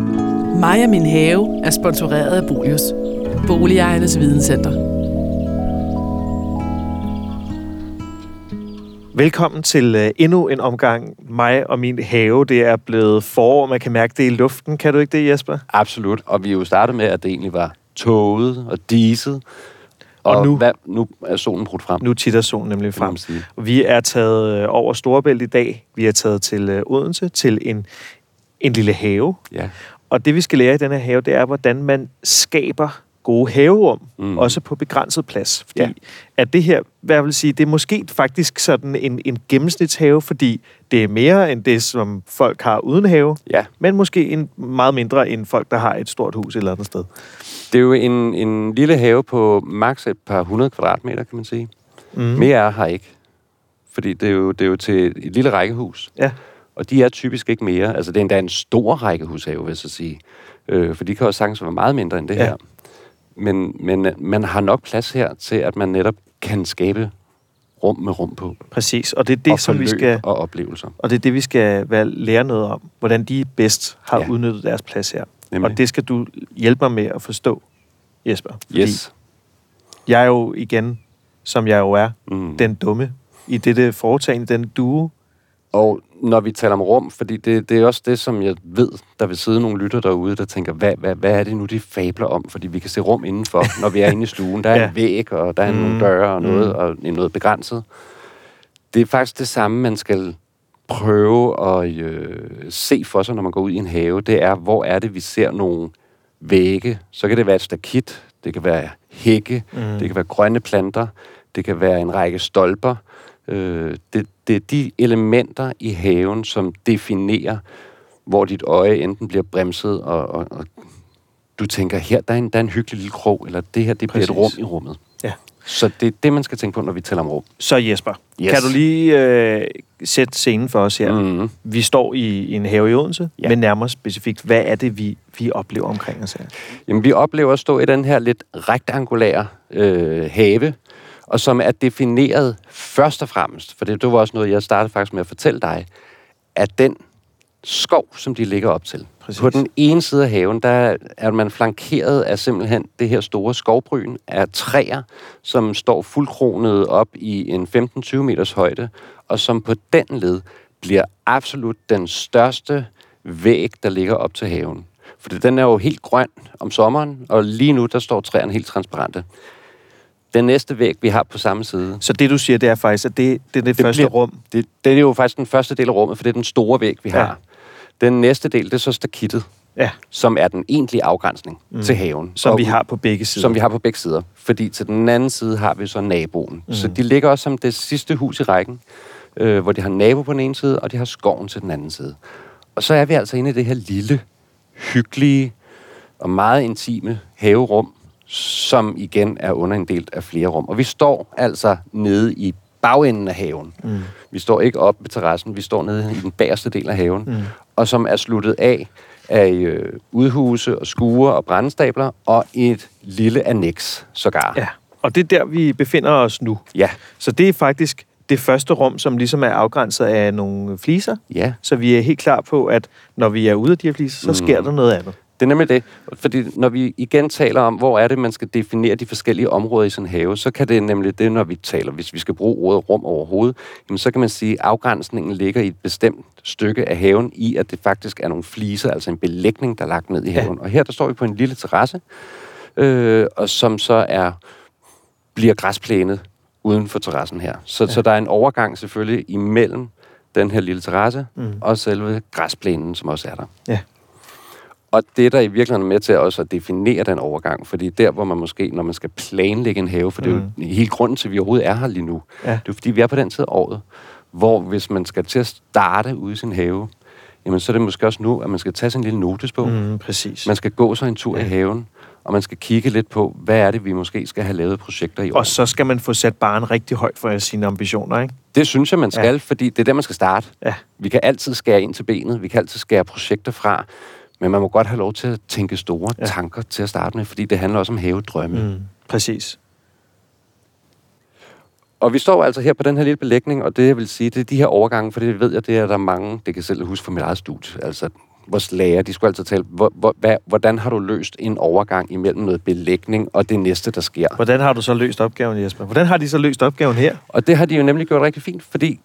Mig og min have er sponsoreret af Bolius. Boligejernes videnscenter. Velkommen til uh, endnu en omgang mig og min have. Det er blevet forår, man kan mærke det i luften. Kan du ikke det, Jesper? Absolut, og vi jo startet med, at det egentlig var tåget og diset. Og, Og nu- Hvad, nu er solen brudt frem. Nu titter solen nemlig frem. Vi er taget øh, over Storebælt i dag. Vi er taget til øh, Odense, til en, en lille have. Ja. Og det, vi skal lære i den her have, det er, hvordan man skaber gode haverum, mm. Også på begrænset plads. Fordi Ja. at det her, hvad jeg vil sige, det er måske faktisk sådan en, en gennemsnitshave, fordi det er mere end det, som folk har uden have, ja, men måske en meget mindre end folk, der har et stort hus et eller andet sted. det er jo en, en lille have på maks et par hundrede kvadratmeter, kan man sige. Mm. Mere er her ikke. Fordi det er, jo, det er jo til et lille rækkehus. Ja. Og de er typisk ikke mere. Altså, det er endda en stor rækkehushave, vil jeg så sige. Øh, for de kan også sagtens være meget mindre end det Ja. her. Men, men man har nok plads her til, at man netop kan skabe rum med rum på. Præcis, og det er det, og som vi skal, Og oplevelser. og det er det, vi skal være, lære noget om. Hvordan de bedst har ja. Ja. udnyttet deres plads her. Nemlig. Og det skal du hjælpe mig med at forstå, Jesper. Fordi Yes. jeg er jo igen, som jeg jo er, Mm. den dumme i dette foretagende, den duo. Og når vi taler om rum, fordi det, det er også det, som jeg ved, der vil sidde nogle lytter derude, der tænker, hvad, hvad, hvad er det nu, de fabler om? Fordi vi kan se rum indenfor, når vi er inde i stuen. Der er Ja. en væg, og der er Mm. nogle døre og noget, Mm. og noget begrænset. Det er faktisk det samme, man skal prøve at øh, se for sig, når man går ud i en have. Det er, hvor er det, vi ser nogle vægge. Så kan det være et stakit, det kan være hække, mm. det kan være grønne planter, det kan være en række stolper. Øh, det, det er de elementer i haven, som definerer, hvor dit øje enten bliver bremset, og, og, og du tænker, her der er, en, der er en hyggelig lille krog, eller det her det bliver et Præcis. rum i rummet. Ja. Så det er det, man skal tænke på, når vi taler om rum. Så Jesper, Yes. kan du lige øh, sætte scenen for os her? Mm. Vi står i, i en have i Odense. Ja. men nærmere specifikt, hvad er det, vi, vi oplever omkring os her? Jamen, vi oplever at stå i den her lidt rektangulære øh, have, og som er defineret først og fremmest, for det, det var også noget, jeg startede faktisk med at fortælle dig, at den skov, som de ligger op til. Præcis. På den ene side af haven, der er man flankeret af simpelthen det her store skovbryn af træer, som står fuldkronet op i en 15-20 meters højde, og som på den led bliver absolut den største væg, der ligger op til haven. For den er jo helt grøn om sommeren, og lige nu, der står træerne helt transparente. Den næste væg, vi har på samme side, Så det, du siger, det er faktisk, at det, det er det, Det første bliver- rum. det, det er jo faktisk den første del af rummet, for det er den store væg, vi Ja. har. Den næste del, det er så stakittet, Ja, som er den egentlige afgrænsning Mm. til haven. som Og vi har på begge sider. Som vi har på begge sider. Fordi til den anden side har vi så naboen. Mm. Så de ligger også som det sidste hus i rækken, øh, hvor de har nabo på den ene side, og de har skoven til den anden side. Og så er vi altså inde i det her lille, hyggelige og meget intime haverum, som igen er underinddelt af flere rum. Og vi står altså nede i bagenden af haven. Mm. Vi står ikke op ved terrassen, vi står nede i den bagerste del af haven, Mm. og som er sluttet af af øh, udhuse og skuer og brændestabler og et lille annex sågar. Ja, og det er der, vi befinder os nu. ja. Så det er faktisk det første rum, som ligesom er afgrænset af nogle fliser. Ja, Så vi er helt klar på, at når vi er ude af de her fliser, så sker Mm. der noget andet. Det er nemlig det. Fordi når vi igen taler om, hvor er det, man skal definere de forskellige områder i sådan en have, så kan det nemlig det, når vi taler, hvis vi skal bruge ordet rum overhovedet, jamen så kan man sige, at afgrænsningen ligger i et bestemt stykke af haven, i at det faktisk er nogle fliser, altså en belægning, der er lagt ned i Ja. haven. Og her der står vi på en lille terrasse, øh, og som så er bliver græsplænet uden for terrassen her. Så, ja. så der er en overgang selvfølgelig imellem den her lille terrasse mm. og selve græsplænen, som også er der. Ja. Og det, der i virkeligheden er med til også at definere den overgang, fordi der, hvor man måske, når man skal planlægge en have, for det er jo hele grunden til, at vi overhovedet er her lige nu, Ja. det er fordi, vi er på den tid af året, hvor hvis man skal til at starte ude i sin have, jamen så er det måske også nu, at man skal tage sin lille notesbog. Mm. Mm, præcis. Man skal gå sig en tur Ja. i haven, og man skal kigge lidt på, hvad er det, vi måske skal have lavet projekter i år. Og så skal man få sat barn rigtig højt for sine ambitioner, ikke? Det synes jeg, man skal, ja. fordi det er der, man skal starte. Ja. Vi kan altid skære ind til benet, vi kan altid skære projekter fra, men man må godt have lov til at tænke store Ja. tanker til at starte med, fordi det handler også om havedrømme. Mm. Præcis. Og vi står altså her på den her lille belægning, og det jeg vil sige, det er de her overgange, for det ved jeg, det er der mange, det kan selv huske fra mit eget studie. Altså, vores lærer, de skulle altid tale, hvor, hvor, hvad, hvordan har du løst en overgang imellem noget belægning og det næste, der sker? Hvordan har du så løst opgaven, Jesper? Hvordan har de så løst opgaven her? Og det har de jo nemlig gjort rigtig fint, fordi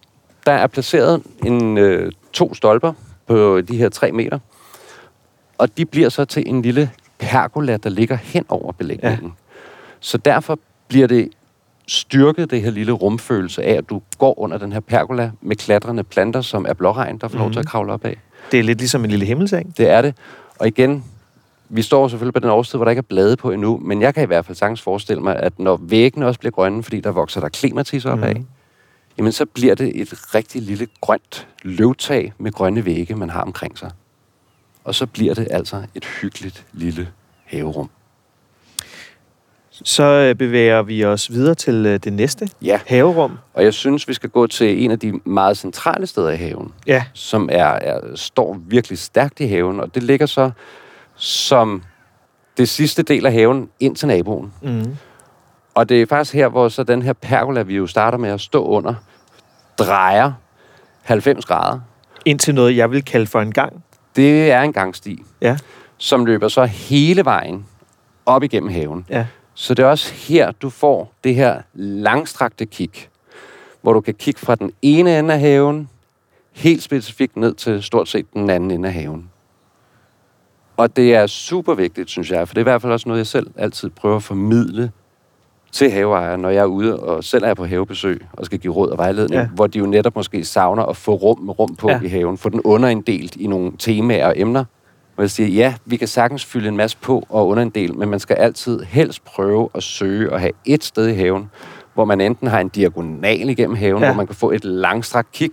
der er placeret en, øh, to stolper på de her tre meter, og de bliver så til en lille pergola, der ligger hen over belægningen. Ja. Så derfor bliver det styrket, det her lille rumfølelse af, at du går under den her pergola med klatrende planter, som er blåregn, der får mm. lov til at kravle op af. Det er lidt ligesom en lille himmelseng. Det er det. Og igen, vi står selvfølgelig på den årstid, hvor der ikke er blade på endnu, men jeg kan i hvert fald sagtens forestille mig, at når væggene også bliver grønne, fordi der vokser der klimatis op af, mm. jamen så bliver det et rigtig lille grønt løvtag med grønne vægge, man har omkring sig. Og så bliver det altså et hyggeligt lille haverum. Så øh, bevæger vi os videre til øh, det næste Ja. haverum. Og jeg synes, vi skal gå til en af de meget centrale steder i haven, Ja, som er, er, står virkelig stærkt i haven, og det ligger så som det sidste del af haven ind til naboen. mm. Og det er faktisk her, hvor så den her pergola, vi jo starter med at stå under, drejer 90 grader. ind til noget, jeg vil kalde for en gang. Det er en gangsti, Ja, som løber så hele vejen op igennem haven. ja. Så det er også her, du får det her langstrakte kig, hvor du kan kigge fra den ene ende af haven, helt specifikt ned til stort set den anden ende af haven. Og det er super vigtigt, synes jeg, for det er i hvert fald også noget, jeg selv altid prøver at formidle til haveejere, når jeg er ude og selv er på havebesøg og skal give råd og vejledning, Ja. hvor de jo netop måske savner at få rum med rum på Ja. i haven, få den underinddelt i nogle temaer og emner. Hvor jeg siger, ja, vi kan sagtens fylde en masse på og underinddele, men man skal altid helst prøve at søge at have et sted i haven, hvor man enten har en diagonal igennem haven, Ja. hvor man kan få et langstrakt kig,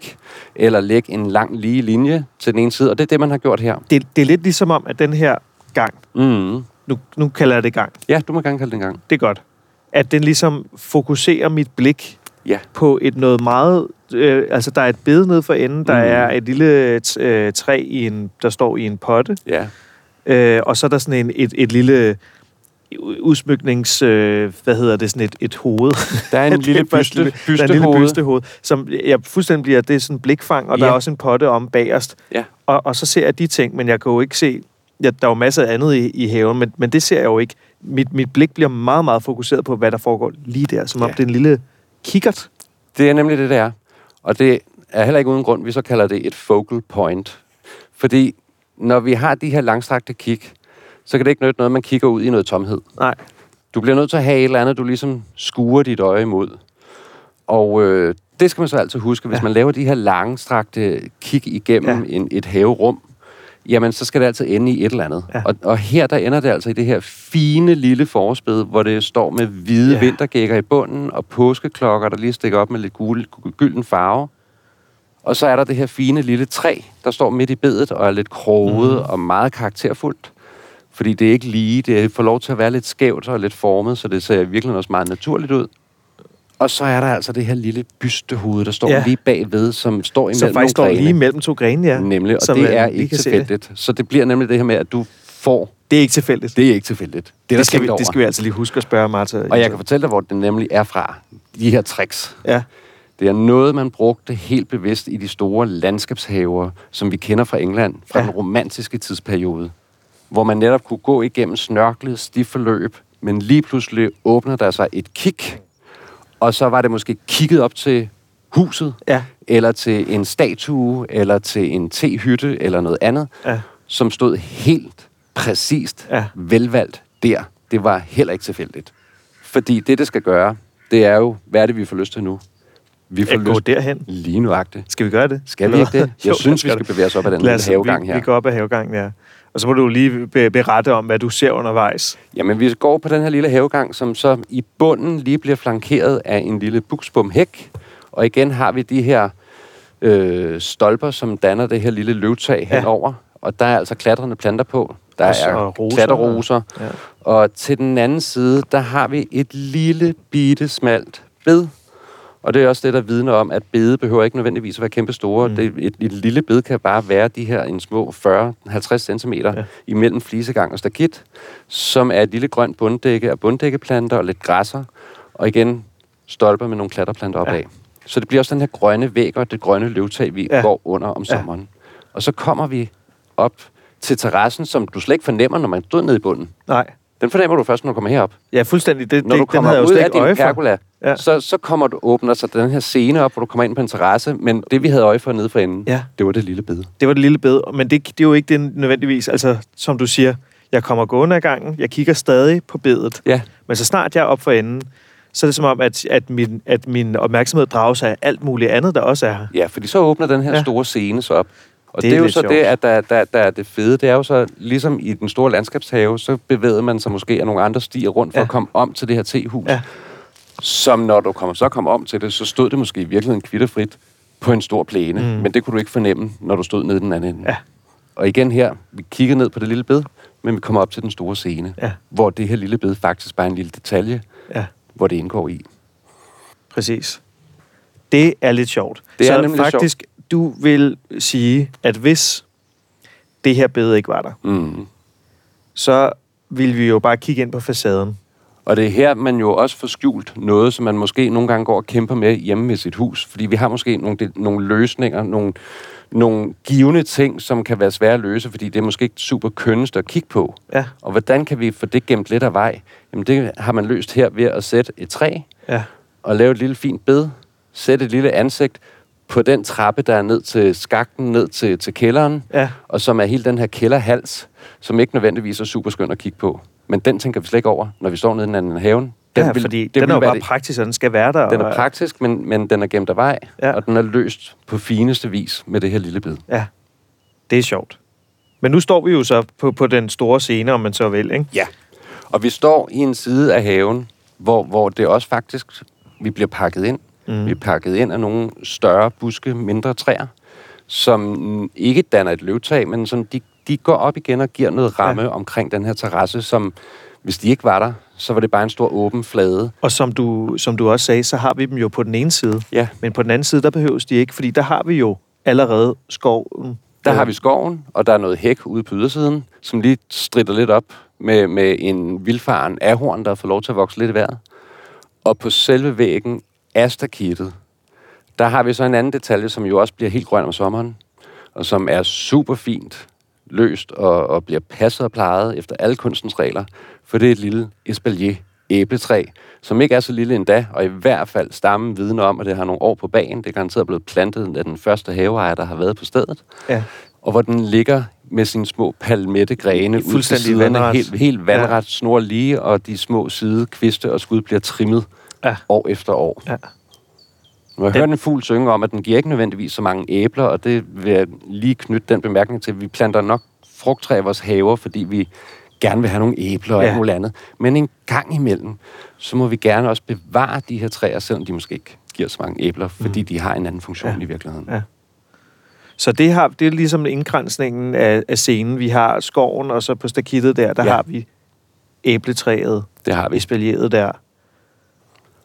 eller lægge en lang lige linje til den ene side, og det er det, man har gjort her. Det, det er lidt ligesom om, at den her gang, Mm. nu, nu kalder jeg det gang, Ja, du må gerne kalde det en gang. det er godt, at den ligesom fokuserer mit blik Ja. på et noget meget... Øh, altså, der er et bed nede for enden, der Mm. er et lille øh, træ, i en, der står i en potte, Ja. øh, og så er der sådan en, et, et lille udsmyknings... Øh, hvad hedder det? Sådan et, et hoved. Der er en lille byste, Der er en lille bystehoved. bystehoved, som jeg fuldstændig bliver... Det er sådan en blikfang, og ja. der er også en potte om bagerst. Ja. Og, og så ser jeg de ting, men jeg kan jo ikke se... Ja, der er jo masser af andet i, i haven, men, men det ser jeg jo ikke. Mit, mit blik bliver meget, meget fokuseret på, hvad der foregår lige der, som om Ja. det er en lille kikkert. Det er nemlig det, det er. Og det er heller ikke uden grund, vi så kalder det et focal point. Fordi når vi har de her langstrakte kig, så kan det ikke nytte noget, man kigger ud i noget tomhed. Nej. Du bliver nødt til at have et eller andet, du ligesom skuer dit øje imod. Og øh, det skal man så altid huske, hvis Ja. man laver de her langstrakte kig igennem ja. en, et haverum, jamen så skal det altid ende i et eller andet. Ja. Og, og her der ender det altså i det her fine lille forårsbed, hvor det står med hvide Ja. vintergækker i bunden, og påskeklokker, der lige stikker op med lidt gul, gylden farve. Og så er der det her fine lille træ, der står midt i bedet og er lidt kroget mm. og meget karakterfuldt. Fordi det er ikke lige, det får lov til at være lidt skævt og lidt formet, så det ser virkelig også meget naturligt ud. Og så er der altså det her lille bystehoved, der står Ja. lige bagved, som står imellem Som faktisk står grene. lige mellem to grene, ja. Nemlig, og Som det man er ikke tilfældigt. Så det bliver nemlig det her med, at du får... Det er ikke tilfældigt. Det er ikke tilfældigt. Det er der det, skal vi, over. det skal vi altså lige huske at spørge Martha. Og jeg kan fortælle dig, hvor det nemlig er fra. De her tricks. Ja, Det er noget, man brugte helt bevidst i de store landskabshaver, som vi kender fra England, fra Ja. den romantiske tidsperiode. Hvor man netop kunne gå igennem snørklet, stiforløb, men lige pludselig åbner der sig et kig, og så var det måske kigget op til huset, ja, eller til en statue, eller til en tehytte, eller noget andet, ja. som stod helt præcist Ja. velvalgt der. Det var heller ikke tilfældigt. Fordi det, det skal gøre, det er jo, hvad er det, vi får lyst til nu? Vi får gå lyst derhen. lige nuagtigt. Skal vi gøre det? Skal vi ikke det? Jeg Jo, synes, vi skal bevæge os op ad den Lad os, havegang vi, her. Vi går op ad havegangen, ja. Og så må du lige be- berette om, hvad du ser undervejs. Jamen, vi går på den her lille havegang, som så i bunden lige bliver flankeret af en lille buksbom hæk. Og igen har vi de her øh, stolper, som danner det her lille løvtag Ja. henover. Og der er altså klatrende planter på. Der er roser, klatterroser. Ja. Og til den anden side, der har vi et lille bitte smalt bed. Og det er også det, der vidner om, at bede behøver ikke nødvendigvis at være kæmpe store. Mm. Det, et, et lille bed kan bare være de her en små 40-50 cm Ja. ja. imellem flisegang og stakit, som er et lille grønt bunddække af bunddækkeplanter og lidt græsser. Og igen stolper med nogle klatterplanter opad. Ja. Ja. Så det bliver også den her grønne væg og det grønne løvtag, vi Ja. ja. går under om Ja. sommeren. Og så kommer vi op til terrassen, som du slet ikke fornemmer, når man stod nede i bunden. Nej. Den fornemmer du først, når du kommer herop. Ja, fuldstændig. Det, Når det, du den kommer jeg jo ud slet af din pergola, Ja. så, så kommer du, åbner sig den her scene op, hvor du kommer ind på en terrasse, men det, vi havde øje for nede for enden, Ja. det var det lille bed. Det var det lille bed, men det, det er jo ikke det nødvendigvis. Altså, som du siger, jeg kommer gående ad gangen, jeg kigger stadig på bedet, Ja, men så snart jeg er op for enden, så er det som om, at, at, min, at min opmærksomhed drager sig af alt muligt andet, der også er her. ja, fordi så åbner den her Ja. store scene så op. Og Det det, er er jo så sjovt. det, at der, der, der er det fede. Det er jo så, ligesom i den store landskabshave, så bevæger man sig måske af nogle andre stier rundt for ja. at komme om til det her tehus. Ja. Som når du kommer, så kom om til det, så stod det måske i virkeligheden kvitterfrit på en stor plæne. Mm. Men det kunne du ikke fornemme, når du stod nede i den anden ende. Ja. Og igen her, vi kigger ned på det lille bed, men vi kommer op til den store scene, Ja. hvor det her lille bed faktisk bare er en lille detalje, Ja, hvor det indgår i. præcis. Det er lidt sjovt. Det er så nemlig faktisk, du vil sige, at hvis det her bed ikke var der, Mm. så ville vi jo bare kigge ind på facaden. Og det er her, man jo også får skjult noget, som man måske nogle gange går og kæmper med hjemme ved sit hus. Fordi vi har måske nogle, de- nogle løsninger, nogle, nogle givende ting, som kan være svære at løse, fordi det er måske ikke super kønnest at kigge på. Ja, Og hvordan kan vi få det gemt lidt af vej? Jamen det har man løst her ved at sætte et træ ja, og lave et lille fint bed, sætte et lille ansigt på den trappe, der er ned til skakten, ned til, til kælderen, ja. og som er hele den her kælderhals, som ikke nødvendigvis er super skøn at kigge på. Men den tænker vi slet ikke over, når vi står nede i den anden haven. Den ja, fordi den er vil jo bare det- praktisk, og den skal være der. Den er praktisk, men, men den er gemt af vej, Ja. og den er løst på fineste vis med det her lille bid. Ja, det er sjovt. Men nu står vi jo så på, på den store scene, om man så vil, ikke? Ja. Og vi står i en side af haven, hvor, hvor det også faktisk, vi bliver pakket ind. Mm. Vi er pakket ind af nogle større buske, mindre træer, som ikke danner et løvtag, men som de, de går op igen og giver noget ramme ja. omkring den her terrasse, som hvis de ikke var der, så var det bare en stor åben flade. Og som du, som du også sagde, så har vi dem jo på den ene side. Ja, Men på den anden side, der behøves de ikke, fordi der har vi jo allerede skoven. der har vi skoven, og der er noget hæk ude på ydersiden, som lige strider lidt op med, med en vildfaren ahorn, der får lov til at vokse lidt i vejret. Og på selve væggen af stakittet, der har vi så en anden detalje, som jo også bliver helt grøn om sommeren, og som er super fint løst og, og bliver passet og plejet efter alle kunstens regler, for det er et lille espalier æbletræ, som ikke er så lille endda, og i hvert fald stammen vidner om, at det har nogle år på bagen. Det er garanteret blevet plantet af den første haveejer, der har været på stedet Ja. og hvor den ligger med sine små palmettegrene ud til siderne, vandret. helt, helt vandret, ja. snor lige, og de små side, kviste og skud bliver trimmet Ja. år efter år. Ja. Når jeg Den- hører en fugl synge om, at den giver ikke nødvendigvis så mange æbler, og det vil jeg lige knytte den bemærkning til. Vi planter nok frugttræ i vores haver, fordi vi gerne vil have nogle æbler og Ja. alt muligt andet. Men en gang imellem, så må vi gerne også bevare de her træer, selvom de måske ikke giver så mange æbler, fordi de har en anden funktion Ja. i virkeligheden. Ja. Så det, har, det er ligesom indgrænsningen af, af scenen. Vi har skoven, og så på stakittet der, der. Ja. har vi æbletræet, Det har vi. espalieret der.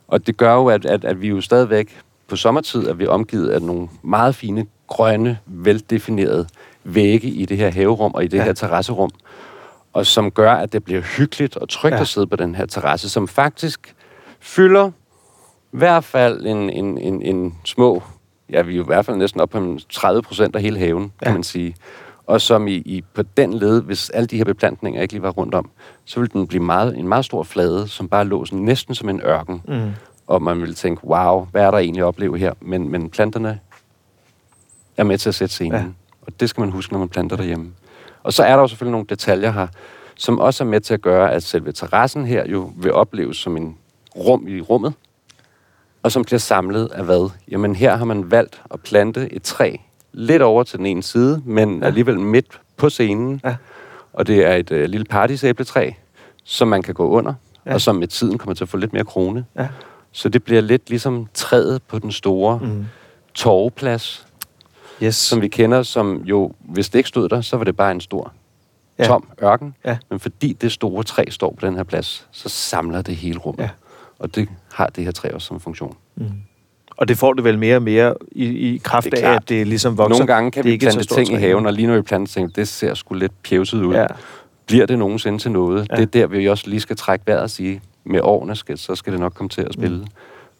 Og det gør jo, at, at, at vi jo stadigvæk på sommertid er vi omgivet af nogle meget fine, grønne, veldefinerede vægge i det her haverum og i det Ja. her terrasserum. Og som gør, at det bliver hyggeligt og trygt Ja. at sidde på den her terrasse, som faktisk fylder i hvert fald en, en, en, en små, ja, vi er jo i hvert fald næsten op på en 30 procent af hele haven, Ja. kan man sige. Og som i, i på den led, hvis alle de her beplantninger ikke lige var rundt om, så ville den blive meget, en meget stor flade, som bare lå sådan, næsten som en ørken Mm. Og man vil tænke, wow, hvad er der egentlig at opleve her? Men, men planterne er med til at sætte scenen. Ja. Og det skal man huske, når man planter derhjemme. Og så er der jo selvfølgelig nogle detaljer her, som også er med til at gøre, at selve terrassen her jo vil opleves som en rum i rummet, og som bliver samlet af hvad? Jamen her har man valgt at plante et træ lidt over til den ene side, men Ja. alligevel midt på scenen. Ja. Og det er et øh, lille partysæbletræ, som man kan gå under, ja. og som med tiden kommer til at få lidt mere krone. Ja. Så det bliver lidt ligesom træet på den store mm. Torveplads, Yes. som vi kender, som jo, hvis det ikke stod der, så var det bare en stor Ja. tom ørken. Ja. Men fordi det store træ står på den her plads, så samler det hele rummet. Ja. Og det har det her træ også som funktion. Mm. Og det får det vel mere og mere i, i kraft Det af, at det ligesom vokser. Nogle gange kan det vi ikke plante ting i haven, og lige når vi planter ting, det ser sgu lidt pjevset ud. Ja. Bliver det nogensinde til noget? Ja. Det er der, vi også lige skal trække vejret og sige, med årene, skal, så skal det nok komme til at spille. Mm.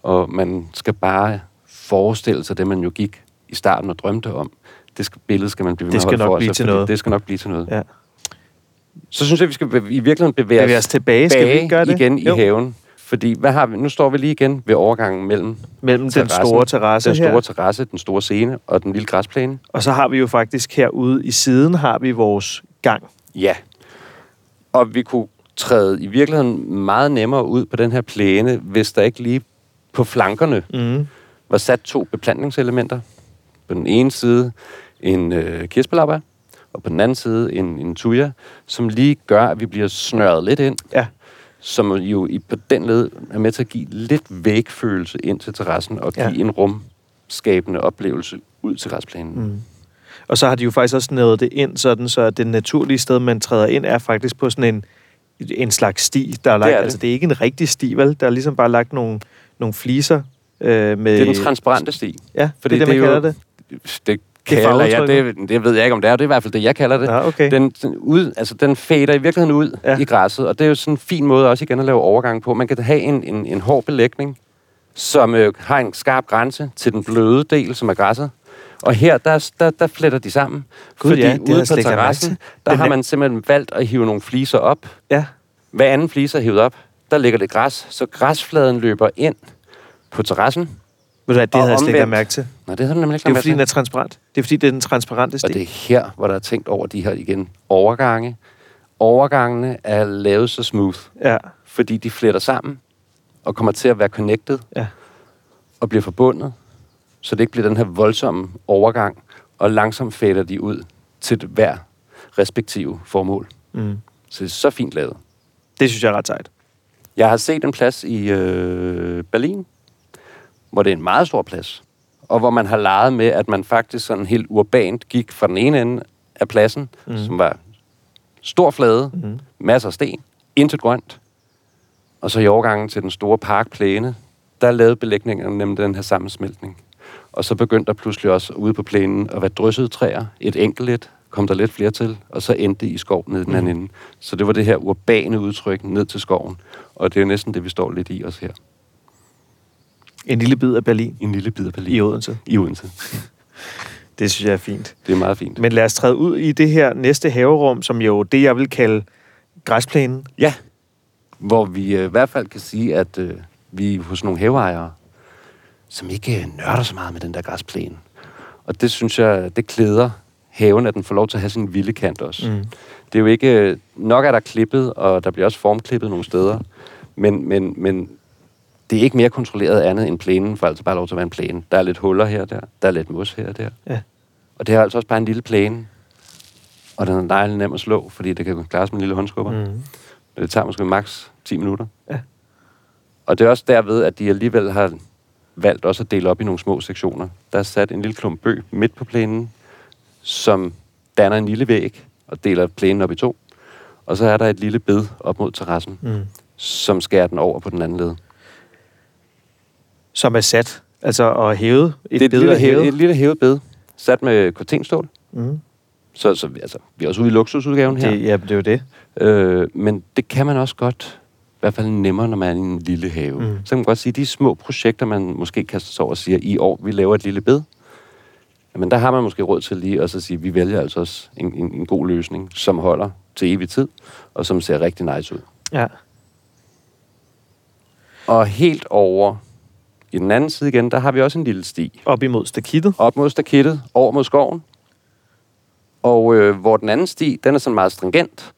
Og man skal bare forestille sig det, man jo gik i starten og drømte om, det skal, billede skal man blive ved Det med at skal holde nok for blive sig, til noget. Det skal nok blive til noget. Ja. Så synes jeg, vi skal i virkeligheden bevæge, Bevæge os tilbage. Skal vi gøre det? igen i Jo. haven. Fordi hvad har vi? Nu står vi lige igen ved overgangen mellem Mellem den store terrasse den store her, terrasse, den store scene og den lille græsplæne. og så har vi jo faktisk herude i siden, har vi vores gang. Ja. Og vi kunne træde i virkeligheden meget nemmere ud på den her plæne, hvis der ikke lige på flankerne Mm. var sat to beplantningselementer. På den ene side en øh, kirsebærlapper, og på den anden side en, en tuja, som lige gør, at vi bliver snørret lidt ind, Ja. som jo i, på den led er med til at give lidt vægfølelse ind til terrassen, og give Ja. en rumskabende oplevelse ud til græsplænen. Mm. Og så har de jo faktisk også nævet det ind, sådan så det naturlige sted, man træder ind, er faktisk på sådan en, en slags sti, der er lagt. er det. Altså, det er ikke en rigtig sti, vel? Der er ligesom bare lagt nogle, nogle fliser øh, med... Det er den transparente sti. Ja, Fordi det er det, man det er kalder jo- det. Det kalder jeg, det, det ved jeg ikke, om det er. Det er i hvert fald det, jeg kalder det. Ja, okay. Den, den, ud, altså, den fader i virkeligheden ud ja. i græsset, og det er jo sådan en fin måde også igen at lave overgang på. Man kan have en, en, en hård belægning, som øh, har en skarp grænse til den bløde del, som er græsset. Og her, der, der, der fletter de sammen. Gud, fordi ja, ude på terrassen, der Den har man simpelthen valgt at hive nogle fliser op. Ja, Hver anden fliser er hivet op, der ligger det græs, så græsfladen løber ind på terrassen. ved du hvad, det havde jeg slet ikke mærke til. Nej, det har den nemlig ikke Det er fordi, den er transparent. Det er fordi, det er den transparente sti. Og det er her, hvor der er tænkt over de her igen overgange. Overgangene er lavet så smooth, Ja, fordi de fletter sammen og kommer til at være connected ja. og bliver forbundet, så det ikke bliver den her voldsomme overgang, og langsomt fader de ud til hver respektive formål. Mm. Så det er så fint lavet. Det synes jeg er ret sejt. Jeg har set en plads i øh, Berlin, hvor det er en meget stor plads, og hvor man har leget med, at man faktisk sådan helt urbant gik fra den ene ende af pladsen, Mm. som var stor flade, Mm. masser af sten, intet grønt, og så i overgangen til den store parkplæne, der lavede belægningen nemlig den her sammensmeltning. Og så begyndte der pludselig også ude på plænen at være dryssede træer, et enkelt lidt, kom der lidt flere til, og så endte i skov nede den anden ende. Så det var det her urbane udtryk ned til skoven, og det er jo næsten det, vi står lidt i os her. En lille bid af Berlin En lille bid af Berlin. i Odense. I Odense. Det synes jeg er fint. Det er meget fint. Men lad os træde ud i det her næste haverum, som jo det, jeg vil kalde græsplænen. Ja, hvor vi øh, i hvert fald kan sige, at øh, vi er hos nogle haveejere, som ikke øh, nørder så meget med den der græsplæne. Og det synes jeg, det klæder haven, at den får lov til at have sin vilde kant også. Mm. Det er jo ikke... øh, Nok er der klippet, og der bliver også formklippet nogle steder, men, men, men det er ikke mere kontrolleret andet end plænen, for altså bare lov til at være en plæne. Der er lidt huller her og der, der er lidt mos her og der. Ja. Og det er altså også bare en lille plæne, og den er dejligt nem at slå, fordi det kan klares med en lille håndskubber. Mm. Det tager måske maks 10 minutter. Ja. Og det er også derved, at de alligevel har valgt også at dele op i nogle små sektioner. Der er sat en lille klump bøg midt på plænen, som danner en lille væg og deler plænen op i to. Og så er der et lille bed op mod terrassen, Mm. som skærer den over på den anden led. Som er sat, altså og hævet. Et det er et bed lille, hævet. et lille hævet bed, sat med kortenstål. Mm. Så, så altså, vi er også ude i luksusudgaven her. Det, ja, det er jo det. Øh, men det kan man også godt, hvert fald nemmere, når man er i en lille have. Mm. Så kan man godt sige, at de små projekter, man måske kaster sig over og siger, i år, vi laver et lille bed. Men der har man måske råd til lige at så sige, at vi vælger altså også en, en, en god løsning, som holder til evig tid, og som ser rigtig nice ud. Ja. Og helt over i den anden side igen, der har vi også en lille sti. Op imod stakittet. Op mod stakittet, over mod skoven. Og øh, hvor den anden sti, den er sådan meget stringent.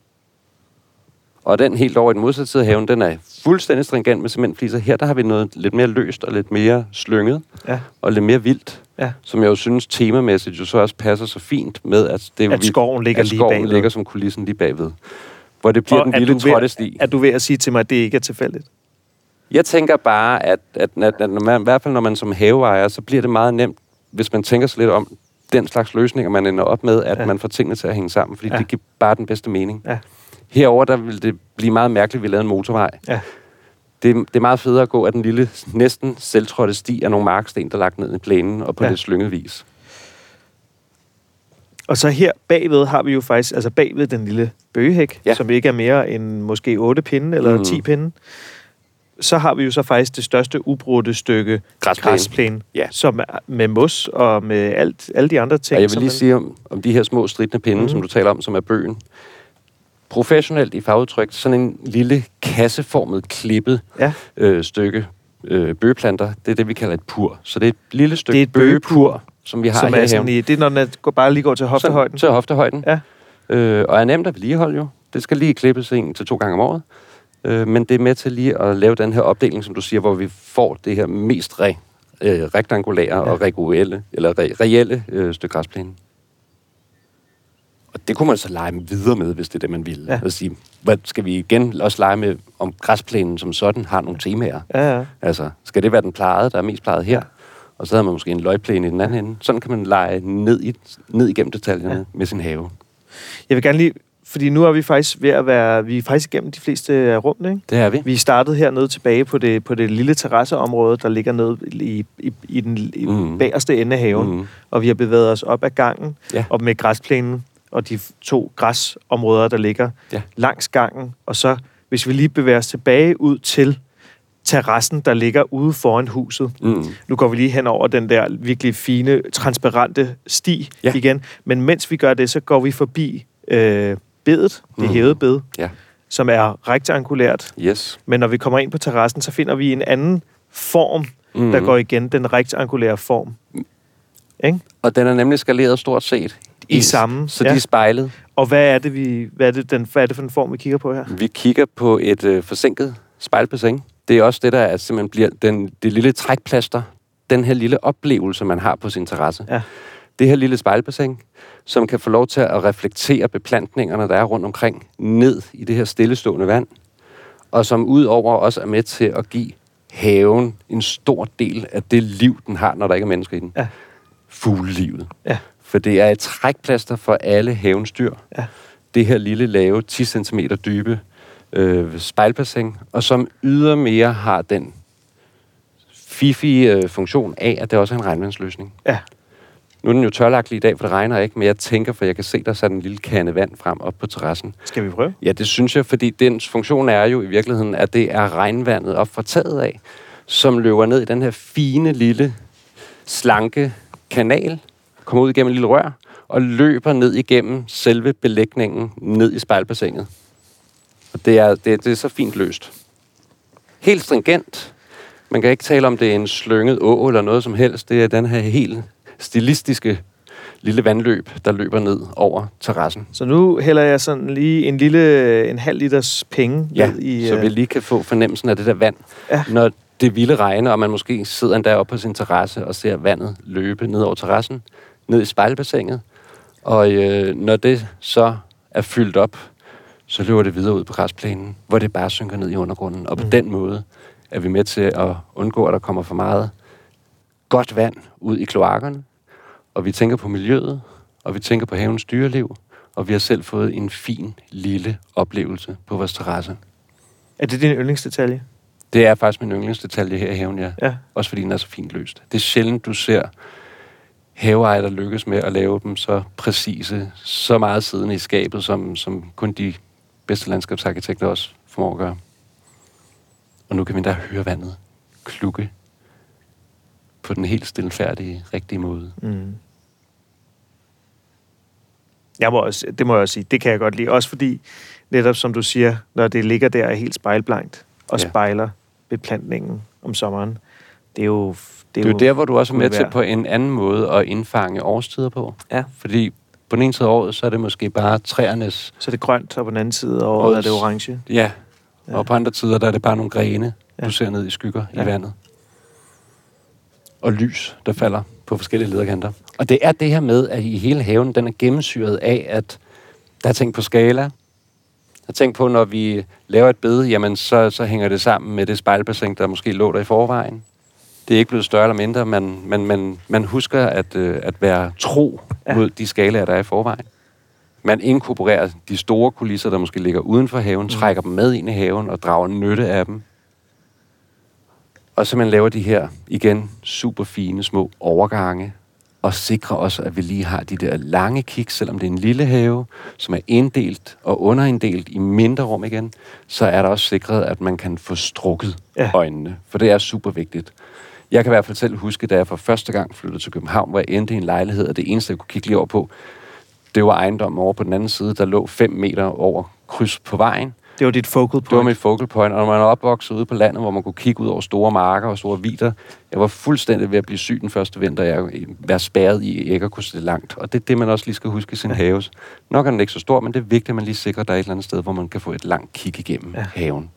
Og den helt over i den modsatte side af haven, den er fuldstændig stringent med cementfliser. Her der har vi noget lidt mere løst og lidt mere slynget Ja. og lidt mere vildt. Ja. Som jeg jo synes temamæssigt jo så også passer så fint med, at, det, At skoven ligger at lige skoven bagved. ligger som kulissen lige bagved. Hvor det bliver Og den lille trottesti. Er du ved at sige til mig, at det ikke er tilfældigt? Jeg tænker bare, at, at, at, at når man, i hvert fald når man som haveejer, så bliver det meget nemt, hvis man tænker sig lidt om den slags løsninger, man ender op med, at Ja. man får tingene til at hænge sammen, fordi ja. det giver bare den bedste mening. Ja. Herover der vil det blive meget mærkeligt, at vi lavede en motorvej. Ja. Det, det er meget federe at gå af den lille, næsten selvtrådte sti af nogle marksten, der er lagt ned i plænen, og på Ja. lidt slynget vis. Og så her bagved har vi jo faktisk, altså bagved den lille bøgehæk, ja. Som ikke er mere end måske 8 pinde eller mm. Mhm. 10 pinde. så har vi jo så faktisk det største ubrudte stykke Græsplæne. græsplæne, Ja. som er med mos og med alt, alle de andre ting. Og jeg vil lige man- sige om, om de her små stridende pinde, mm. som du taler om, som er bøgen. Professionelt i fagudtryk, sådan en lille kasseformet klippet Ja. øh, stykke øh, bøgeplanter, det er det, vi kalder et pur. Så det er et lille stykke Det er et bøgepur, som vi har som her er i sådan i, det er, når den er, går, bare lige går til hoftehøjden. Til hoftehøjden. Ja. Øh, og er nemt at vedligeholde jo. Det skal lige klippes en til to gange om året. Øh, men det er med til lige at lave den her opdeling, som du siger, hvor vi får det her mest re, øh, rektangulære ja. og regulelle, eller re, reelle øh, stykke græsplæne. Og det kunne man så lege videre med, hvis det er det, man ville. Ja. Sige, hvad skal vi igen også lege med, om græsplænen som sådan har nogle temaer? Ja, ja. Altså, skal det være den plejede, der er mest plejet her? Ja. Og så havde man måske en løgplæne i den anden ende. Sådan kan man lege ned, i, ned igennem detaljerne Ja. med sin have. Jeg vil gerne lige, fordi nu er vi faktisk ved at være, vi er faktisk igennem de fleste af rummene, ikke? Det er vi. Vi startede hernede tilbage på det, på det lille terrasseområde, der ligger nede i, i, i den i mm. Bagerste ende af haven. Mm. Og vi har bevæget os op ad gangen, Ja. op med græsplænen og de to græsområder, der ligger Ja. langs gangen. Og så, hvis vi lige bevæger os tilbage ud til terrassen, der ligger ude foran huset. Mm. Nu går vi lige hen over den der virkelig fine, transparente sti ja. Igen. Men mens vi gør det, så går vi forbi øh, bedet, det Mhm. hævede bed, Ja. som er rektangulært. Yes. Men når vi kommer ind på terrassen, så finder vi en anden form, mm. der går igen, den rektangulære form. Ikke? Og den er nemlig skaleret stort set. I ens, samme, Så ja. ja. de er spejlet. Og hvad er det, vi, hvad er det, den, hvad er det for en form, vi kigger på her? Vi kigger på et øh, forsinket spejlbassin. Det er også det, der er, simpelthen bliver den, det lille trækplaster. Den her lille oplevelse, man har på sin terrasse. Ja. Det her lille spejlbassin, som kan få lov til at reflektere beplantningerne, der er rundt omkring, ned i det her stillestående vand. Og som udover også er med til at give haven en stor del af det liv, den har, når der ikke er mennesker i den. Ja. Fuglelivet. Ja. For det er et trækplaster for alle havens dyr. Ja. Det her lille lave, 10 cm dybe øh, spejlbassin, og som ydermere har den fifi øh, funktion af, at det også er en regnvandsløsning. Ja. Nu er den jo tørlagt lige i dag, for det regner ikke, men jeg tænker, for jeg kan se, der er sat en lille kande vand frem op på terrassen. Skal vi prøve? Ja, det synes jeg, fordi dens funktion er jo i virkeligheden, at det er regnvandet op fra taget af, som løber ned i den her fine, lille, slanke kanal, kommer ud igennem et lille rør, og løber ned igennem selve belægningen ned i spejlbassinet. Og det er, det, det er så fint løst. Helt stringent. Man kan ikke tale om, det er en slynget å eller noget som helst. Det er den her helt stilistiske lille vandløb, der løber ned over terrassen. Så nu hælder jeg sådan lige en lille, en halv liters penge Ja, ned i... så øh, vi lige kan få fornemmelsen af det der vand. Ja. Når det ville regne, og man måske sidder endda oppe på sin terrasse og ser vandet løbe ned over terrassen, ned i spejlbassinet. Og øh, når det så er fyldt op, så løber det videre ud på græsplænen, hvor det bare synker ned i undergrunden. Og på Mm. den måde er vi med til at undgå, at der kommer for meget godt vand ud i kloakkerne. Og vi tænker på miljøet, og vi tænker på havens dyreliv, og vi har selv fået en fin lille oplevelse på vores terrasse. Er det din yndlingsdetalje? Det er faktisk min yndlingsdetalje her i haven, ja. Ja. Også fordi den er så fint løst. Det er sjældent, du ser haveejere, der lykkes med at lave dem så præcise, så meget siden i skabet, som, som kun de bedste landskabsarkitekter også formår at gøre. Og nu kan vi da høre vandet klukke på den helt stilfærdige, rigtige måde. Mm. Jeg må også, det må jeg også sige, det kan jeg godt lide. Også fordi, netop som du siger, når det ligger der helt spejlblankt og Ja. spejler beplantningen om sommeren, det er jo... Det er jo der, hvor du også er med til på en anden måde at indfange årstider på. Ja. Fordi på den ene side af året, så er det måske bare træernes Så er det grønt, og på den anden side af året er det orange. Ja, Ja. og på andre tider, der er det bare nogle grene, Ja. du ser ned i skygger ja. I vandet. Og lys, der falder på forskellige lederkanter. Og det er det her med, at i hele haven, den er gennemsyret af, at der er tænkt på skala. Jeg har tænkt på, når vi laver et bed, jamen så, så hænger det sammen med det spejlbassin, der måske lå der i forvejen. Det er ikke blevet større eller mindre, men man, man, man husker at, øh, at være tro Ja. mod de skalaer, der er i forvejen. Man inkorporerer de store kulisser, der måske ligger uden for haven, mm. trækker dem med ind i haven og drager nytte af dem. Og så man laver de her, igen, super fine små overgange og sikre også, at vi lige har de der lange kig, selvom det er en lille have, som er inddelt og underinddelt i mindre rum igen, så er der også sikret, at man kan få strukket ja. øjnene, for det er super vigtigt. Jeg kan i hvert fald selv huske, da jeg for første gang flyttede til København, hvor jeg endte i en lejlighed, og det eneste, jeg kunne kigge lige over på, det var ejendommen over på den anden side, der lå 5 meter over kryds på vejen. Det var dit focal point. Det var mit focal point, og når man er opvokset ude på landet, hvor man kunne kigge ud over store marker og store vider, jeg var fuldstændig ved at blive syg den første vinter, jeg var spærret i, at ikke kunne se langt. Og det er det, man også lige skal huske i sin have. Nok er den ikke så stor, men det er vigtigt, at man lige sikrer, at der er et eller andet sted, hvor man kan få et langt kig igennem ja. haven.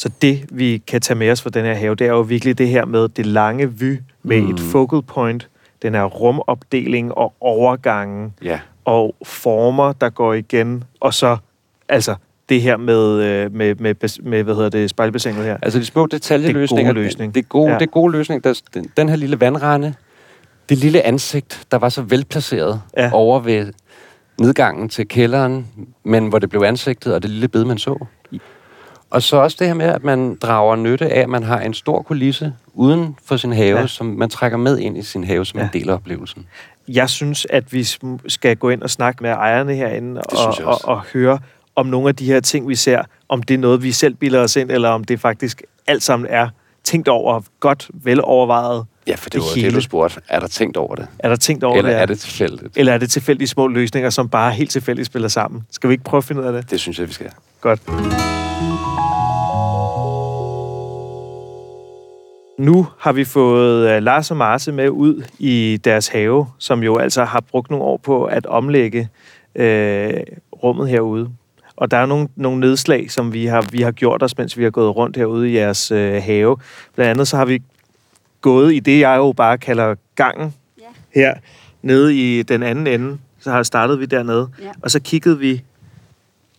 Så det, vi kan tage med os fra den her have, det er jo virkelig det her med det lange vy med mm. et focal point, den her rumopdeling og overgangen Ja, og former, der går igen, og så altså det her med, øh, med, med, med hvad hedder det, spejlbassinet her. altså de små detaljeløsninger. Det er gode løsning. Det er gode, Ja. det er gode løsning. Der, den, den her lille vandrende, det lille ansigt, der var så velplaceret ja. over ved nedgangen til kælderen, men hvor det blev ansigtet, og det lille bed, man så. Og så også det her med, at man drager nytte af, at man har en stor kulisse uden for sin have, Ja. som man trækker med ind i sin have som Ja. en del af oplevelsen. Jeg synes, at vi skal gå ind og snakke med ejerne herinde og, og, og høre om nogle af de her ting, vi ser, om det er noget, vi selv bilder os ind, eller om det faktisk alt sammen er tænkt over, godt velovervejet. Ja, for det, Det var hele. det, du spurgte. Er der tænkt over det? Er der tænkt over Eller det? er det tilfældigt? Eller er det tilfældige små løsninger, som bare helt tilfældigt spiller sammen? Skal vi ikke prøve at finde ud af det? Det synes jeg, vi skal. Godt. Nu har vi fået uh, Lars og Marse med ud i deres have, som jo altså har brugt nogle år på at omlægge øh, rummet herude. Og der er nogle, nogle nedslag, som vi har, vi har gjort os, mens vi har gået rundt herude i jeres øh, have. Blandt andet så har vi gået i det, jeg jo bare kalder gangen Ja. her, nede i den anden ende. Så har startet vi dernede. Ja. Og så kiggede vi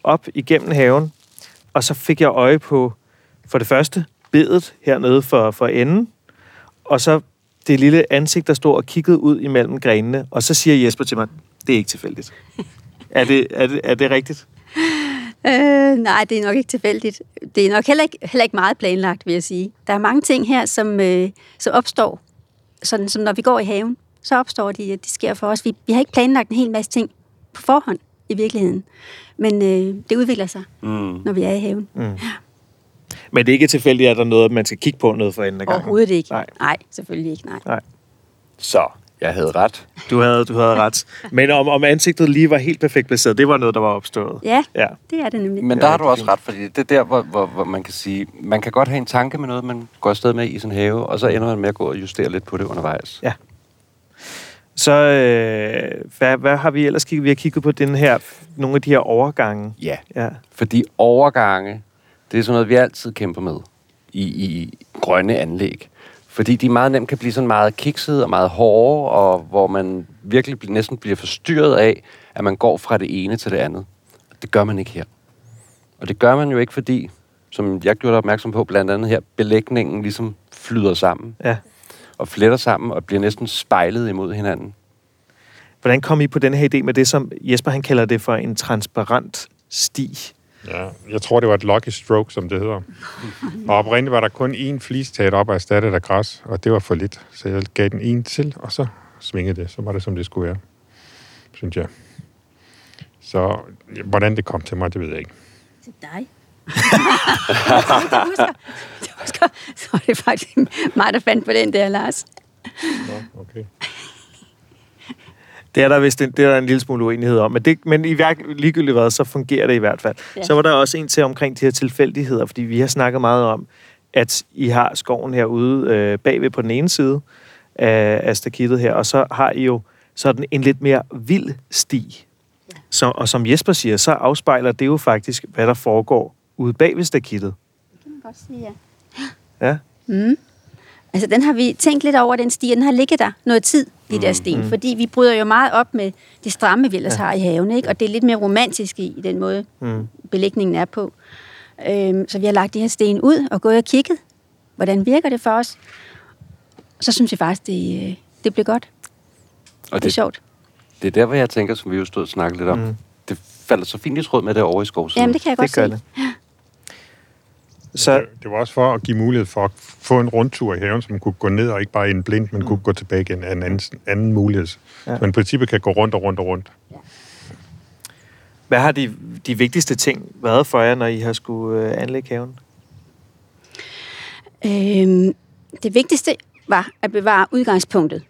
op igennem haven, og så fik jeg øje på, for det første, bedet hernede for, for enden, og så det lille ansigt, der stod og kiggede ud imellem grenene, og så siger Jesper til mig, det er ikke tilfældigt. er, det, er, det, er det rigtigt? Øh, nej, det er nok ikke tilfældigt. Det er nok heller ikke, heller ikke meget planlagt, vil jeg sige. Der er mange ting her, som, øh, som opstår, sådan som når vi går i haven, så opstår de, de sker for os. Vi, vi har ikke planlagt en hel masse ting på forhånd i virkeligheden. Men øh, det udvikler sig, Mm. når vi er i haven. Men det er ikke tilfældigt, at der er noget, man skal kigge på noget for enden af gangen. Overhovedet ikke. Nej. nej, selvfølgelig ikke, nej. Så, jeg havde ret. Du havde, du havde ret. Men om, om ansigtet lige var helt perfekt placeret, det var noget, der var opstået. Ja, Ja. det er det nemlig. Men Ja, der har du også ret, fordi det er der, hvor, hvor, hvor man kan sige, man kan godt have en tanke med noget, man går afsted med i sin have, og så ender man med at gå og justere lidt på det undervejs. Ja. Så øh, hvad, hvad har vi ellers kigget? Vi har kigget på den her, nogle af de her overgange. ja. Ja. Fordi overgange, det er sådan noget, vi altid kæmper med i, i grønne anlæg. Fordi de meget nemt kan blive sådan meget kiksede og meget hårde, og hvor man virkelig næsten bliver forstyrret af, at man går fra det ene til det andet. Det gør man ikke her. Og det gør man jo ikke, fordi, som jeg gjorde dig opmærksom på, blandt andet her, belægningen ligesom flyder sammen ja. og fletter sammen og bliver næsten spejlet imod hinanden. Hvordan kom I på den her idé med det, som Jesper han kalder det for en transparent sti? Ja, jeg tror, det var et lucky stroke, som det hedder. Og oprindeligt var der kun én flis taget op og erstattet af græs, og det var for lidt. Så jeg gav den en til, og så svingede det. Så var det, som det skulle være, synes jeg. Så hvordan det kom til mig, det ved jeg ikke. Til dig. du husker, du husker, så var det faktisk mig, der fandt på den der, Lars. Nå, okay. Det er der vist en, det er der en lille smule uenighed om, men, det, men i værk, ligegyldigt hvad, så fungerer det i hvert fald. Ja. Så var der også en til omkring de her tilfældigheder, fordi vi har snakket meget om, at I har skoven herude øh, bagved på den ene side af, af stakittet her, og så har I jo sådan en lidt mere vild sti. Ja. Så, og som Jesper siger, så afspejler det jo faktisk, hvad der foregår ude bag ved stakittet. Det kan man godt sige, ja. Ja. Mm. Altså, den har vi tænkt lidt over, den sti, den har ligget der noget tid, de der sten. Mm. Fordi vi bryder jo meget op med det stramme, vi ellers ja. har i haven, ikke? Og det er lidt mere romantisk i, i den måde, Mm. belægningen er på. Øhm, så vi har lagt de her sten ud og gået og kigget, hvordan virker det for os. Så synes jeg faktisk, det, øh, det blev godt. Og Det er sjovt. det er der, hvor jeg tænker, som vi jo stod og snakkede lidt om. Mm. Mm. Det falder så fint i tråd med det over i skovsiden. Jamen, det kan jeg godt Det gør se. det. Så Det, det var også for at give mulighed for at få en rundtur i haven, som kunne gå ned og ikke bare ind blind, men kunne gå tilbage igen af en anden, anden mulighed. Ja. Ja. Så man i princippet kan gå rundt og rundt og rundt. hvad har de, de vigtigste ting været for jer, når I har skulle øh, anlægge haven? Øhm, det vigtigste var at bevare udgangspunktet.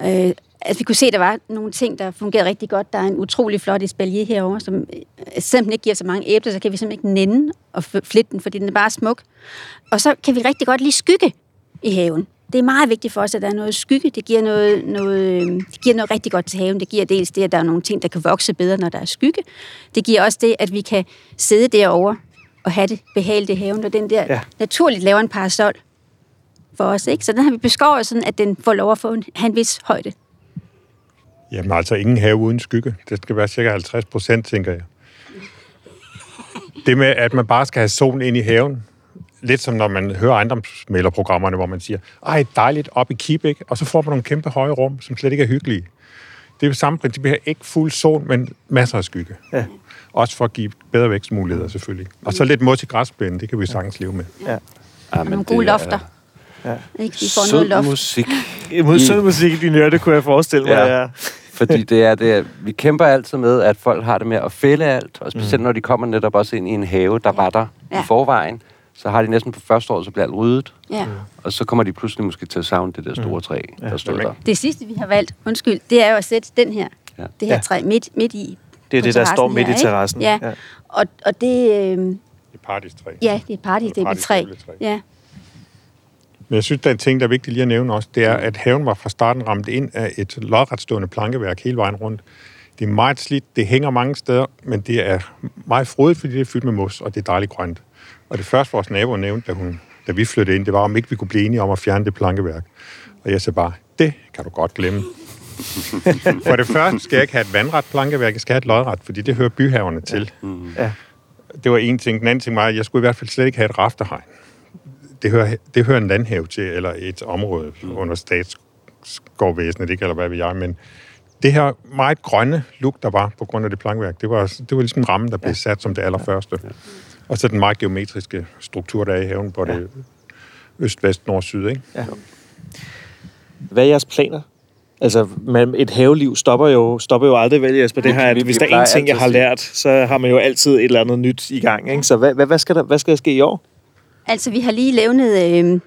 Øh, altså, vi kunne se, at der var nogle ting, der fungerede rigtig godt. Der er en utrolig flot espalier herovre, som øh, simpelthen ikke giver så mange æbler, så kan vi simpelthen ikke nænde og flitte den, fordi den er bare smuk. Og så kan vi rigtig godt lide skygge i haven. Det er meget vigtigt for os, at der er noget skygge. Det giver noget, noget, øh, det giver noget rigtig godt til haven. Det giver dels det, at der er nogle ting, der kan vokse bedre, når der er skygge. Det giver også det, at vi kan sidde derovre og have det behageligt i haven, og den der ja. naturligt laver en parasol for os. Ikke? Så den har vi beskåret sådan, at den får lov at få en, have en vis højde. Jamen altså, ingen have uden skygge. Det skal være cirka 50 procent, tænker jeg. Det med, at man bare skal have solen ind i haven, lidt som når man hører ejendomsmælerprogrammerne, hvor man siger, ej, dejligt op i kip, ikke? Og så får man nogle kæmpe høje rum, som slet ikke er hyggelige. Det er jo samme princip her. Ikke fuld sol, men masser af skygge. Ja. Også for at give bedre vækstmuligheder, selvfølgelig. Og så lidt mos i græsplænen, det kan vi sagtens leve med. Ja, Og nogle gode lofter. Ja. Ikke? Vi får Sød noget loft. musik. Imod sådan musik i dine ører, det kunne jeg forestille mig. Ja. Ja. Fordi det er det, er- vi kæmper altid med, at folk har det med at fælde alt, og specielt mm. når de kommer netop også ind i en have, der var der ja. I forvejen, så har de næsten på første år, så bliver alt ryddet, Ja. og så kommer de pludselig måske til at savne det der store træ, der stod der. Det sidste, vi har valgt, undskyld, det er jo at sætte den her, Ja. det her Ja. træ midt, midt i. Det er det, der står midt i her, ikke? terrassen. Ja, Ja. og, og det, øh, Det er partistræ. ja, det er et party, det er et træ. Partystøvletræ. Ja. Men jeg synes, der er en ting, der er vigtigt lige at nævne også, det er, at haven var fra starten ramt ind af et lodretstående plankeværk hele vejen rundt. Det er meget slidt, det hænger mange steder, men det er meget frodigt, fordi det er fyldt med mos, og det er dejligt grønt. Og det første, vores nabo nævnte, da, hun, da vi flyttede ind, det var, om ikke vi kunne blive enige om at fjerne det plankeværk. Og jeg sagde bare, det kan du godt glemme. For det første skal jeg ikke have et vandret plankeværk, jeg skal have et lodret, fordi det hører byhaverne til. Ja. Det var en ting. Den anden ting var, at jeg skulle i hvert fald slet ikke have et rafterhegn. Det hører, det hører en landhave til, eller et område mm. under statsskovvæsenet, ikke, eller hvad ved jeg, men det her meget grønne look, der var på grund af det plankværk, det var, det var ligesom rammen, der blev sat som det allerførste. Og så den meget geometriske struktur, der er i haven, hvor det øst, vest, nord, syd, ikke? Hvad er jeres planer? Altså, man, et haveliv stopper jo, stopper jo aldrig vel, Jesper. Det her, at hvis vi der er en ting, jeg har lært, så har man jo altid et eller andet nyt i gang. Ikke? Så hvad, hvad, hvad, skal der, hvad skal der ske i år? Altså, vi har lige levnet... Øh,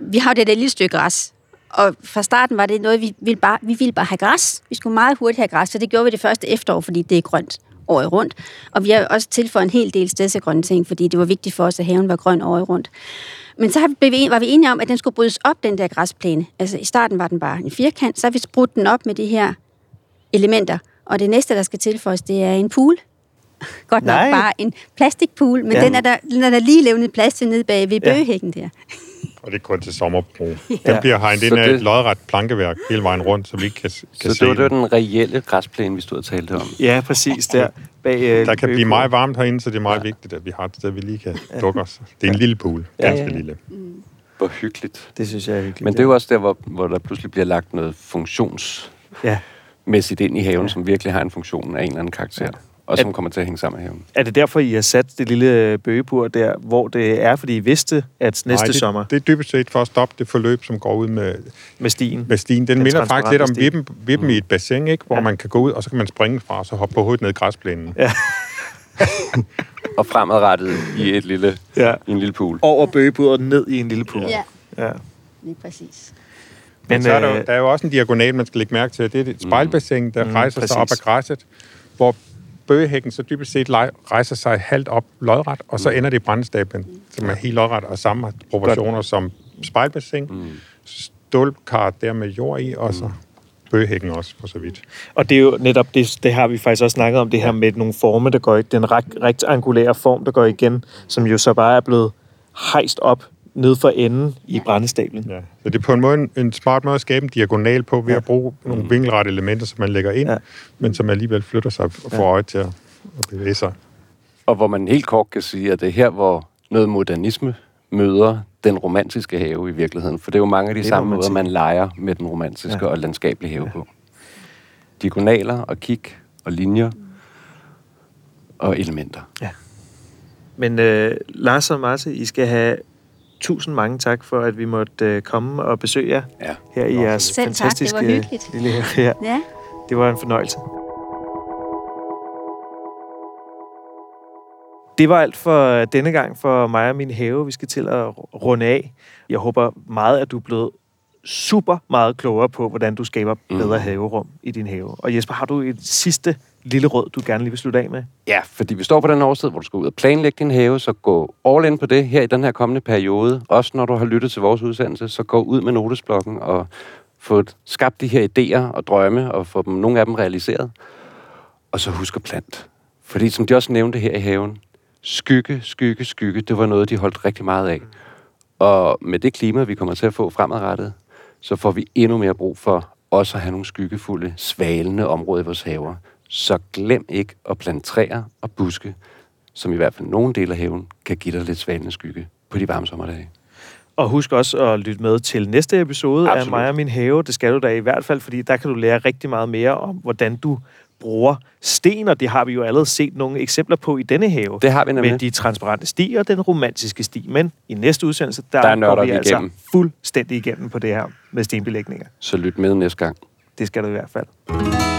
vi har jo det der lille stykke græs. Og fra starten var det noget, vi ville bare, vi ville bare have græs. Vi skulle meget hurtigt have græs, så det gjorde vi det første efterår, fordi det er grønt året rundt. Og vi har også tilføjet en hel del stedsegrønne ting, fordi det var vigtigt for os, at haven var grøn året rundt. Men så har vi, vi var vi enige om, at den skulle brydes op, den der græsplæne. Altså i starten var den bare en firkant, så har vi brudt den op med de her elementer. Og det næste, der skal tilføjes, det er en pool. Godt nok Nej. bare en plastikpool, men Ja. ja. den, er der, den er der lige levnet plads til nede bag ved Ja. bøgehækken der. Og det er kun til sommerbrug. Den Ja. bliver hegnet Så ind af det- et lodret plankeværk hele vejen rundt, så vi ikke kan, kan Så se det var, det var den. den reelle græsplæne, vi stod og talte om. Ja, præcis der. Bag, øh, Der kan blive meget varmt herinde, så det er meget vigtigt, at vi har et sted, vi lige kan dukke os. Det er en lille pool, Ja, ganske ja, ja. lille. Hvor hyggeligt. Det synes jeg er hyggeligt. Men det er jo også der, hvor, hvor der pludselig bliver lagt noget funktionsmæssigt Ja. ind i haven, ja. som virkelig har en funktion af en eller anden karakter. Ja. Og som kommer til at hænge sammen med haven. Er det derfor, I har sat det lille bøgebur der, hvor det er, fordi I vidste, at næste Nej, det, sommer det er dybest set for at stoppe det forløb, som går ud med, med stien? med stien. Den, Den minder faktisk lidt om vippen, vippen i et bassin, ikke? hvor Ja. man kan gå ud, og så kan man springe fra, og så hoppe på hovedet ned i græsplænen. Ja. Og fremadrettet i, et lille, Ja. i en lille pool. Over bøgeburet ned i en lille pool. Ja, ja. lige præcis. Men Men, så er der, jo, øh, der er jo også en diagonal, man skal lægge mærke til. Det er et spejlbassin, der Mm, mm, rejser sig op præcis. af græsset, hvor bøgehækken så dybest set rejser sig halvt op lodret, og så ender det i brændestablen, som er helt lodret og samme proportioner som spejlbassin. Mm. Stålkar der med jord i, og så bøgehækken også, for så vidt. Og det er jo netop, det, det har vi faktisk også snakket om, det her med nogle former, der går i den rekt- rektangulære form, der går igen, som jo så bare er blevet hejst op ned for enden i brændestablen. Ja. Så det er på en måde en, en smart måde at skabe en diagonal på, ved at bruge nogle vinkelrette elementer, som man lægger ind, Ja. ja. men som alligevel flytter sig og får øje til at, at bevæge sig. Og hvor man helt kort kan sige, at det er her, hvor noget modernisme møder den romantiske have i virkeligheden. For det er jo mange af de samme måder, romantik. man leger med den romantiske Ja. ja. og landskabelige have ja. på. Diagonaler og kig og linjer og elementer. Men øh, Lars og Marse, I skal have tusind mange tak for, at vi måtte øh, komme og besøge jer Ja. her i jeres Selv tak, det fantastiske var hyggeligt. lille have. her. Ja. Det var en fornøjelse. Det var alt for denne gang for mig og min have. Vi skal til at runde af. Jeg håber meget, at du er blevet super meget klogere på, hvordan du skaber bedre haverum i din have. Og Jesper, har du et sidste lille råd, du gerne lige vil slutte af med? Ja, fordi vi står på den årstid, hvor du skal ud og planlægge din have, så gå all in på det her i den her kommende periode. Også når du har lyttet til vores udsendelse, så gå ud med notesblokken og få skabt de her idéer og drømme, og få dem, nogle af dem realiseret. Og så husk at plant. Fordi som de også nævnte her i haven, skygge, skygge, skygge, det var noget, de holdt rigtig meget af. Og med det klima, vi kommer til at få fremadrettet, så får vi endnu mere brug for også at have nogle skyggefulde, svalende områder i vores haver. Så glem ikke at plante træer og buske, som i hvert fald nogle dele af haven kan give dig lidt svalende skygge på de varme sommerdage. Og husk også at lytte med til næste episode Absolut. af mig og min have. Det skal du da i hvert fald, fordi der kan du lære rigtig meget mere om, hvordan du bruger sten, og det har vi jo allerede set nogle eksempler på i denne have. Det har vi nemlig. Med de transparente sti og den romantiske sti. Men i næste udsendelse, der, Der går vi vi altså igennem. fuldstændig igennem på det her med stenbelægninger. Så lyt med næste gang. Det skal du i hvert fald.